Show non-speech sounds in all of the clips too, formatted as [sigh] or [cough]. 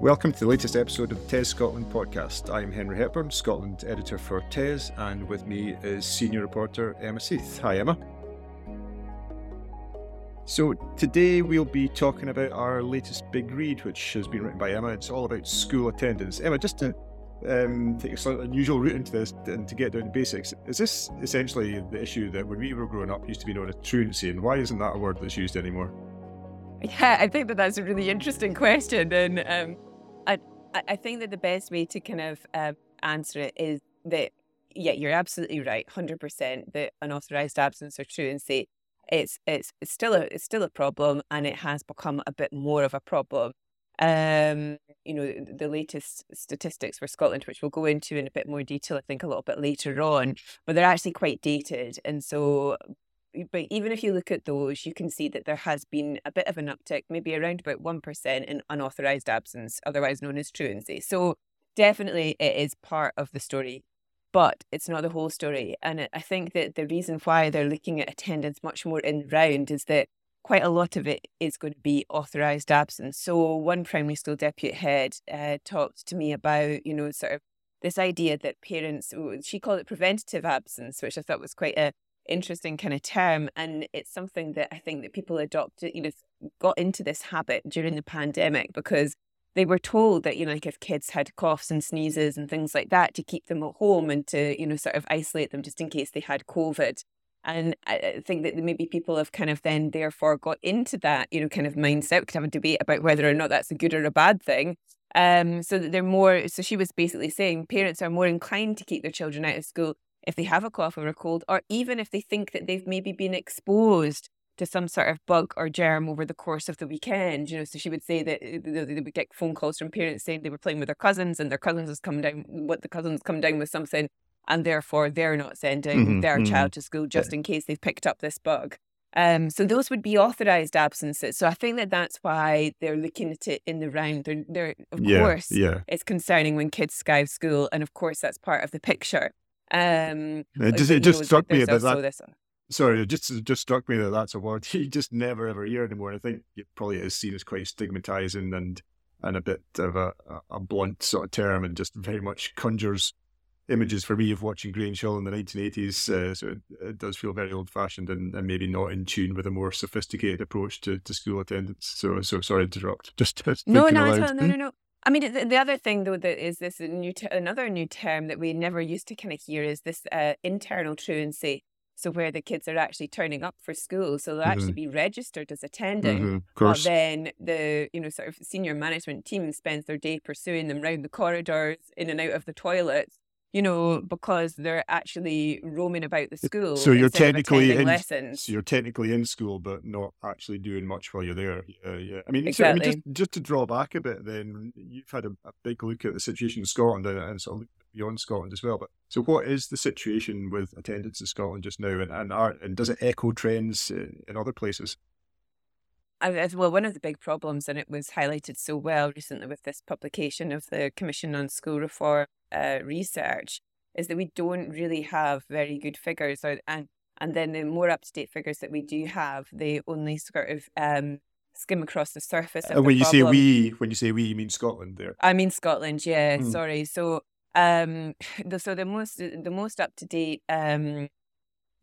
Welcome to the latest episode of the TES Scotland podcast. I'm Henry Hepburn, Scotland editor for TES, and with me is senior reporter Emma Seith. Hi, Emma. So, today we'll be talking about our latest big read, which has been written by Emma. It's all about school attendance. Emma, just to um, take a slightly unusual route into this and to get down to basics, is this essentially the issue that when we were growing up used to be known as truancy, and why isn't that a word that's used anymore? Yeah, I think that that's a really interesting question, and um, I I think that the best way to kind of uh, answer it is that yeah, you're absolutely right, hundred percent. That unauthorized absence or truancy, it's it's it's still a it's still a problem, and it has become a bit more of a problem. Um, you know, the latest statistics for Scotland, which we'll go into in a bit more detail, I think, a little bit later on, but they're actually quite dated, and so but even if you look at those, you can see that there has been a bit of an uptick, maybe around about 1% in unauthorised absence, otherwise known as truancy. So definitely it is part of the story, but it's not the whole story. And I think that the reason why they're looking at attendance much more in round is that quite a lot of it is going to be authorised absence. So one primary school deputy head uh, talked to me about, you know, sort of this idea that parents, she called it preventative absence, which I thought was quite a interesting kind of term and it's something that i think that people adopted you know got into this habit during the pandemic because they were told that you know like if kids had coughs and sneezes and things like that to keep them at home and to you know sort of isolate them just in case they had covid and I think that maybe people have kind of then therefore got into that, you know, kind of mindset. We could have a debate about whether or not that's a good or a bad thing. Um, so that they're more. So she was basically saying parents are more inclined to keep their children out of school if they have a cough or a cold, or even if they think that they've maybe been exposed to some sort of bug or germ over the course of the weekend. You know, so she would say that uh, they would get phone calls from parents saying they were playing with their cousins and their cousins has come down, what the cousins come down with something, and therefore they're not sending mm-hmm, their mm-hmm. child to school just in case they've picked up this bug. Um, so those would be authorized absences. So I think that that's why they're looking at it in the round. They're, they're of yeah, course, yeah. it's concerning when kids skyve school, and of course that's part of the picture. Um, it just, it just struck me that, that this, sorry, it just just struck me that that's a word [laughs] you just never ever hear anymore. I think it probably is seen as quite stigmatizing and and a bit of a, a blunt sort of term, and just very much conjures images for me of watching Grange Hill in the 1980s. Uh, so it, it, does feel very old fashioned and, and, maybe not in tune with a more sophisticated approach to, to school attendance. So so sorry to interrupt. Just, [laughs] just no, no, no, no, no, no. I mean, the, the, other thing though that is this new t- another new term that we never used to kind of hear is this uh, internal truancy. So where the kids are actually turning up for school, so they'll mm-hmm. actually be registered as attending, mm-hmm, but then the you know sort of senior management team spends their day pursuing them round the corridors, in and out of the toilets, you know, because they're actually roaming about the school. So you're technically in lessons. So you're technically in school, but not actually doing much while you're there. Yeah, uh, yeah. I mean, exactly. so, I mean just just to draw back a bit, then you've had a, a big look at the situation in Scotland and, and sort of beyond Scotland as well. But so, what is the situation with attendance in Scotland just now, and and, are, and does it echo trends uh, in other places? As well, one of the big problems, and it was highlighted so well recently with this publication of the Commission on School Reform uh, research, is that we don't really have very good figures, or, and and then the more up to date figures that we do have, they only sort of um, skim across the surface. and when you problem. say we, when you say we, you mean Scotland there? I mean Scotland. Yeah, mm. sorry. So um, [laughs] the, so the most the most up to date um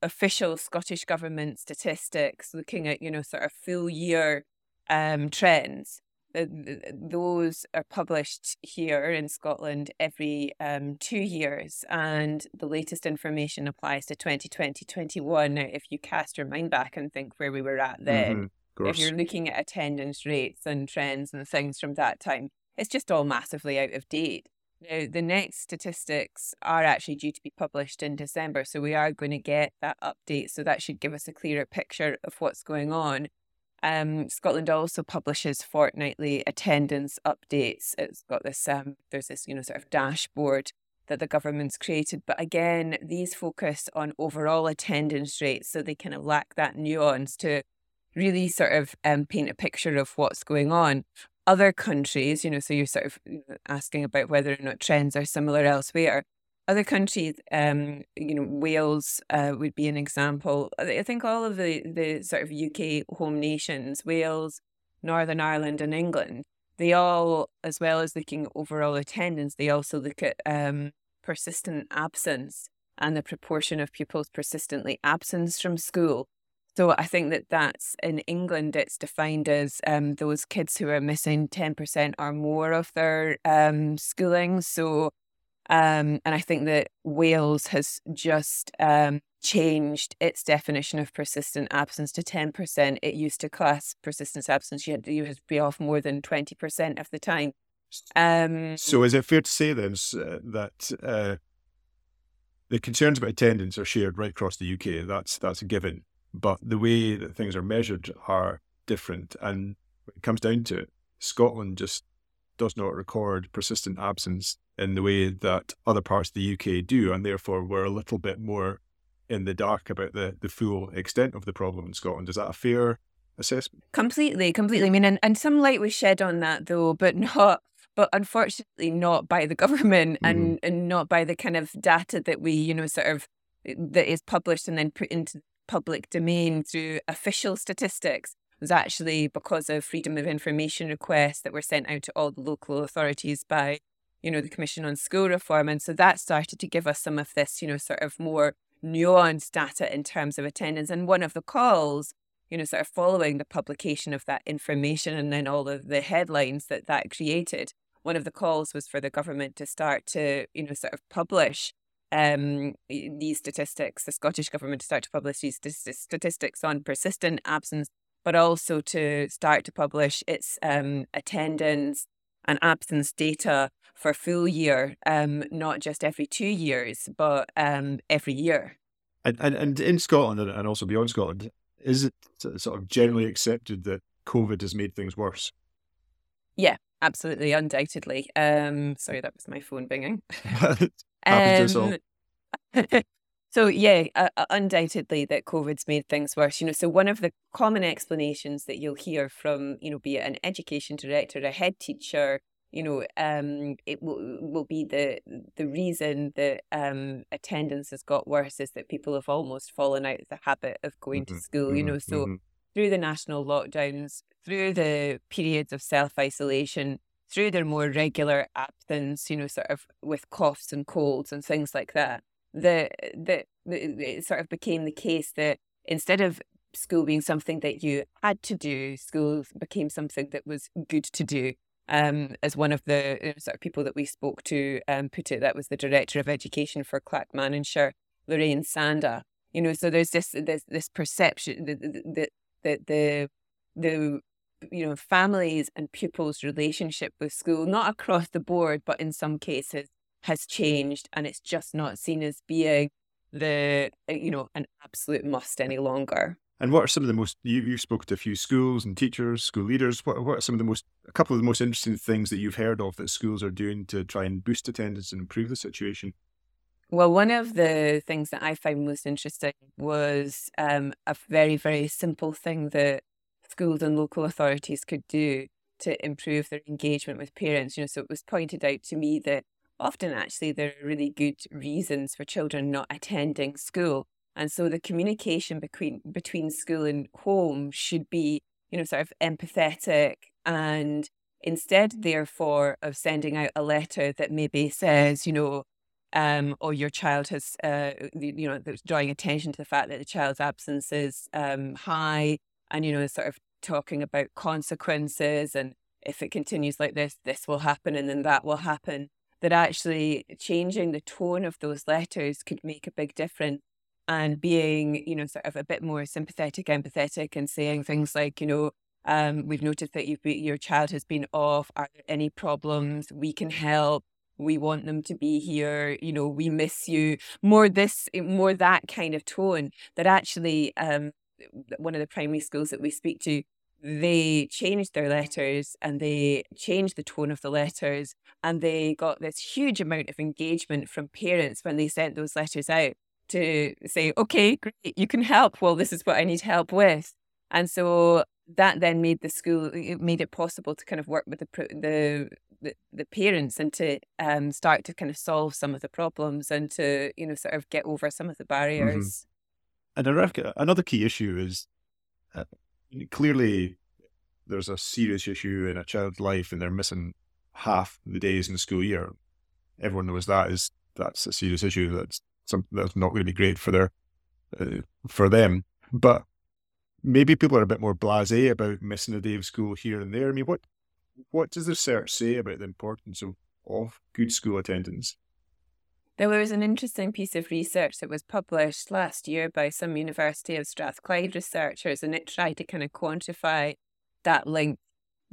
official Scottish government statistics looking at, you know, sort of full year um, trends. those are published here in Scotland every um, two years, and the latest information applies to 2020 21. Now, if you cast your mind back and think where we were at then, mm-hmm, if you're looking at attendance rates and trends and things from that time, it's just all massively out of date. Now, the next statistics are actually due to be published in December, so we are going to get that update. So that should give us a clearer picture of what's going on. Um, Scotland also publishes fortnightly attendance updates. It's got this, um, there's this, you know, sort of dashboard that the government's created. But again, these focus on overall attendance rates, so they kind of lack that nuance to really sort of um, paint a picture of what's going on other countries, you know, so you're sort of asking about whether or not trends are similar elsewhere. Other countries, um, you know, Wales uh, would be an example. I think all of the, the sort of UK home nations, Wales, Northern Ireland, and England, they all, as well as looking at overall attendance, they also look at um, persistent absence and the proportion of pupils persistently absent from school. So I think that that's in England, it's defined as um, those kids who are missing 10% or more of their um, schooling. So, um, and I think that Wales has just um, changed its definition of persistent absence to 10%. It used to class persistent absence, you had, you had to be off more than 20% of the time. Um, so is it fair to say then uh, that uh, the concerns about attendance are shared right across the UK? That's that's a given but the way that things are measured are different. And when it comes down to it, Scotland just does not record persistent absence in the way that other parts of the UK do, and therefore we're a little bit more in the dark about the, the full extent of the problem in Scotland. Is that a fair assessment? Completely, completely. I mean, and, and some light was shed on that though, but [laughs] not but unfortunately not by the government mm. and, and not by the kind of data that we, you know, sort of that is published and then put into public domain through official statistics was actually because of freedom of information requests that were sent out to all the local authorities by, you know, the Commission on School Reform. And so that started to give us some of this, you know, sort of more nuanced data in terms of attendance. And one of the calls, you know, sort of following the publication of that information and then all of the headlines that that created, one of the calls was for the government to start to, you know, sort of publish um, these statistics, the Scottish Government to start to publish these statistics on persistent absence, but also to start to publish its um, attendance and absence data for full year, um, not just every two years, but um, every year. And, and, and in Scotland and also beyond Scotland, is it sort of generally accepted that COVID has made things worse? Yeah, absolutely, undoubtedly. Um, sorry, that was my phone binging. [laughs] [laughs] [laughs] Um, [laughs] so yeah, uh, undoubtedly that COVID's made things worse. You know, so one of the common explanations that you'll hear from, you know, be it an education director, a head teacher, you know, um, it will will be the the reason that um, attendance has got worse is that people have almost fallen out of the habit of going mm-hmm, to school. Mm-hmm, you know, so mm-hmm. through the national lockdowns, through the periods of self isolation, through their more regular absence, you know, sort of with coughs and colds and things like that, the, the, the it sort of became the case that instead of school being something that you had to do, school became something that was good to do. Um, as one of the know, sort of people that we spoke to um, put it, that was the director of education for Clackmannanshire, Lorraine Sanda. You know, so there's this this this perception that the the the, the you know, families and pupils' relationship with school, not across the board, but in some cases has changed and it's just not seen as being the, uh, you know, an absolute must any longer. And what are some of the most, you, you spoke to a few schools and teachers, school leaders. What, what are some of the most, a couple of the most interesting things that you've heard of that schools are doing to try and boost attendance and improve the situation? Well, one of the things that I found most interesting was um, a very, very simple thing that schools and local authorities could do to improve their engagement with parents. You know, so it was pointed out to me that often actually there are really good reasons for children not attending school. And so the communication between between school and home should be, you know, sort of empathetic and instead, therefore, of sending out a letter that maybe says, you know, um, or your child has, uh, you know, drawing attention to the fact that the child's absence is um, high, and you know sort of talking about consequences and if it continues like this this will happen and then that will happen that actually changing the tone of those letters could make a big difference. And being you know sort of a bit more sympathetic empathetic and saying things like you know um, we've noticed that been, your child has been off. Are there any problems? We can help. We want them to be here. You know we miss you. More this more that kind of tone that actually um, one of the primary schools that we speak to, they changed their letters and they changed the tone of the letters and they got this huge amount of engagement from parents when they sent those letters out to say, okay, great, you can help. Well, this is what I need help with. And so that then made the school, it made it possible to kind of work with the, the, the, the parents and to um, start to kind of solve some of the problems and to, you know, sort of get over some of the mm-hmm. barriers. Mm-hmm. And another key issue is uh, clearly there's a serious issue in a child's life and they're missing half the days in the school year, everyone knows that is that's a serious issue. That's something that's not going to be great for their uh, for them. But maybe people are a bit more blasé about missing a day of school here and there. I mean, what what does the research say about the importance of, of good school attendance? There was an interesting piece of research that was published last year by some University of Strathclyde researchers, and it tried to kind of quantify that link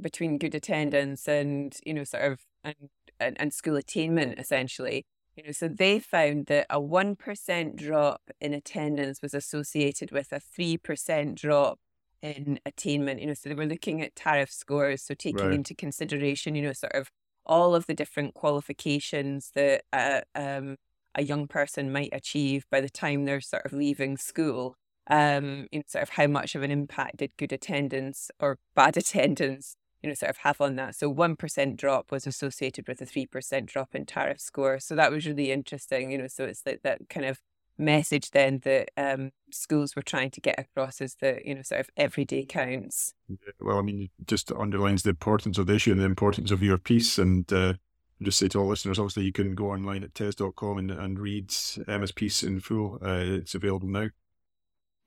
between good attendance and, you know, sort of and, and, and school attainment essentially. You know, so they found that a 1% drop in attendance was associated with a 3% drop in attainment. You know, so they were looking at tariff scores, so taking right. into consideration, you know, sort of all of the different qualifications that uh, um, a young person might achieve by the time they're sort of leaving school. Um, you know, sort of how much of an impact did good attendance or bad [laughs] attendance you know, sort of have on that. So 1% drop was associated with a 3% drop in tariff score. So that was really interesting, you know, so it's like that kind of message then that um, schools were trying to get across is that, you know, sort of every day counts. Well, I mean, it just underlines the importance of the issue and the importance of your piece. And uh, just say to all listeners, obviously, you can go online at tes.com and, and read Emma's piece in full. Uh, it's available now.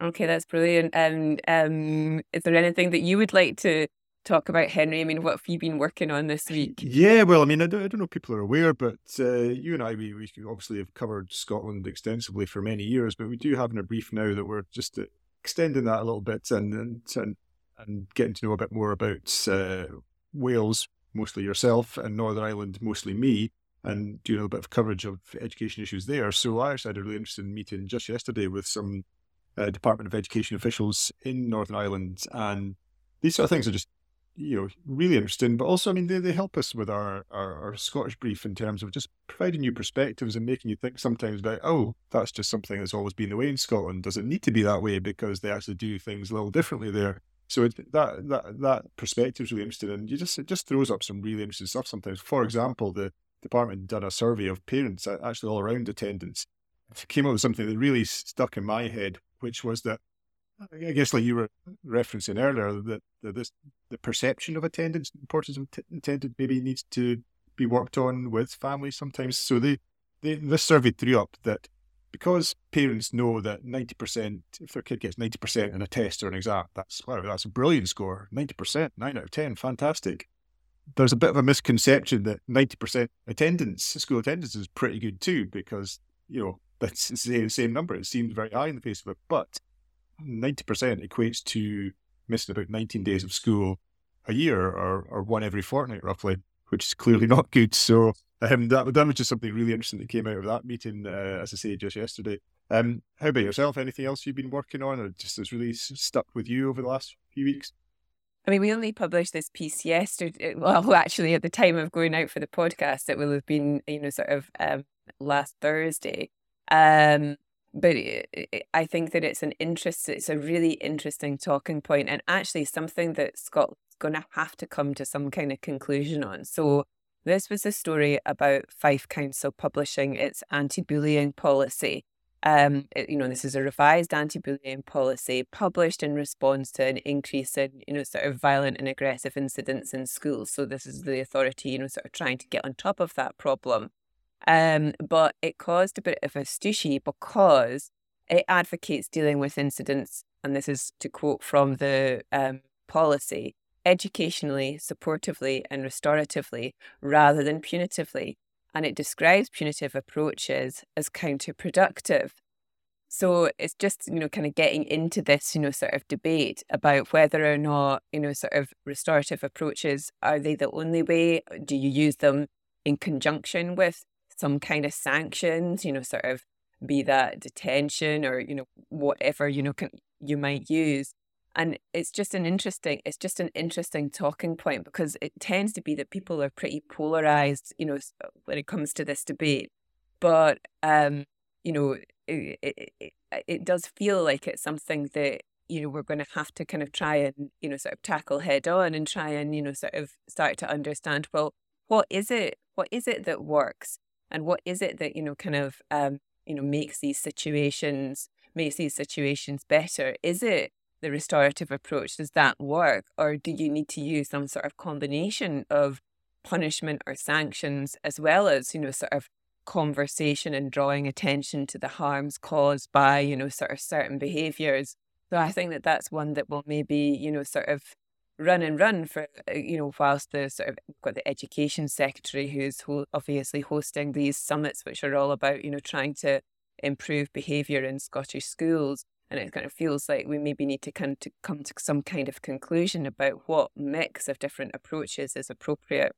Okay, that's brilliant. And um, is there anything that you would like to talk about Henry. I mean, what have you been working on this week? Yeah, well, I mean, I don't, I don't know if people are aware, but uh, you and I, we, we obviously have covered Scotland extensively for many years, but we do have in a brief now that we're just uh, extending that a little bit and and, and, and getting to know a bit more about uh, Wales, mostly yourself, and Northern Ireland, mostly me. And doing a bit of coverage of education issues there. So I actually had a really interesting meeting just yesterday with some uh, Department of Education officials in Northern Ireland, and these sort of things are just you know, really interesting. But also, I mean, they, they help us with our, our, our, Scottish brief in terms of just providing new perspectives and making you think sometimes about, oh, that's just something that's always been the way in Scotland. Does it need to be that way because they actually do things a little differently there? So it, that that that perspective is really interesting, and you just it just throws up some really interesting stuff sometimes. For example, the department done a survey of parents actually all around attendance. It came up with something that really stuck in my head, which was that I guess, like you were referencing earlier, that the, this the perception of attendance, importance of t- attendance, maybe needs to be worked on with families sometimes. So they, they this survey threw up that because parents know that ninety percent, if their kid gets ninety percent in a test or an exam, that's wow, that's a brilliant score. Ninety percent, nine out of ten, fantastic. There's a bit of a misconception that ninety percent attendance, school attendance, is pretty good too, because you know [laughs] that's the same number. It seems very high in the face of it, but 90% equates to missing about 19 days of school a year or, or one every fortnight, roughly, which is clearly [laughs] not good. So um, that, that was just something really interesting that came out of that meeting, uh, as I say, just yesterday. Um, how about yourself? Anything else you've been working on or just has really stuck with you over the last few weeks? I mean, we only published this piece yesterday. [laughs] Well, actually, at the time of going out for the podcast, it will have been, you know, sort of um, last Thursday. Um, but I think that it's an interest. It's a really interesting talking point, and actually something that Scott's going to have to come to some kind of conclusion on. So this was a story about Fife Council publishing its anti-bullying policy. Um, it, you know, this is a revised anti-bullying policy published in response to an increase in, you know, sort of violent and aggressive incidents in schools. So this is the authority, you know, sort of trying to get on top of that problem. Um, but it caused a bit of a stushy because it advocates dealing with incidents, and this is to quote from the um, policy educationally, supportively, and restoratively rather than punitively. And it describes punitive approaches as counterproductive. So it's just, you know, kind of getting into this, you know, sort of debate about whether or not, you know, sort of restorative approaches are they the only way? Do you use them in conjunction with some kind of sanctions, you know, sort of be that detention or, you know, whatever, you know, can, you might use. And it's just an interesting, it's just an interesting talking point because it tends to be that people are pretty polarized, you know, when it comes to this debate. But, um, you know, it, it, it, it does feel like it's something that you know we're going to have to kind of try and you know sort of tackle head on and try and you know sort of start to understand well what is it what is it that works and what is it that you know kind of um, you know makes these situations makes these situations better is it the restorative approach, does that work? Or do you need to use some sort of combination of punishment or sanctions as well as, you know, sort of conversation and drawing attention to the harms caused by, you know, sort of certain behaviors? So I think that that's one that will maybe, you know, sort of run and run for, uh, you know, whilst the sort of got the education secretary who's ho- obviously hosting these summits, which are all about, you know, trying to improve behaviour in Scottish schools. And it kind of feels like we maybe need to come to come to some kind of conclusion about what mix of different approaches is appropriate.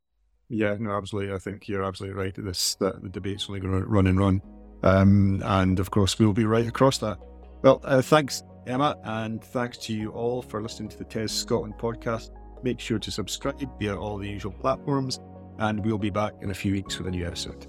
Yeah, no, absolutely. I think you're absolutely right. This that the debate's only going to run and run, um, and of course we'll be right across that. Well, uh, thanks, Emma, and thanks to you all for listening to the TES Scotland podcast. Make sure to subscribe via all the usual platforms, and we'll be back in a few weeks with a new episode.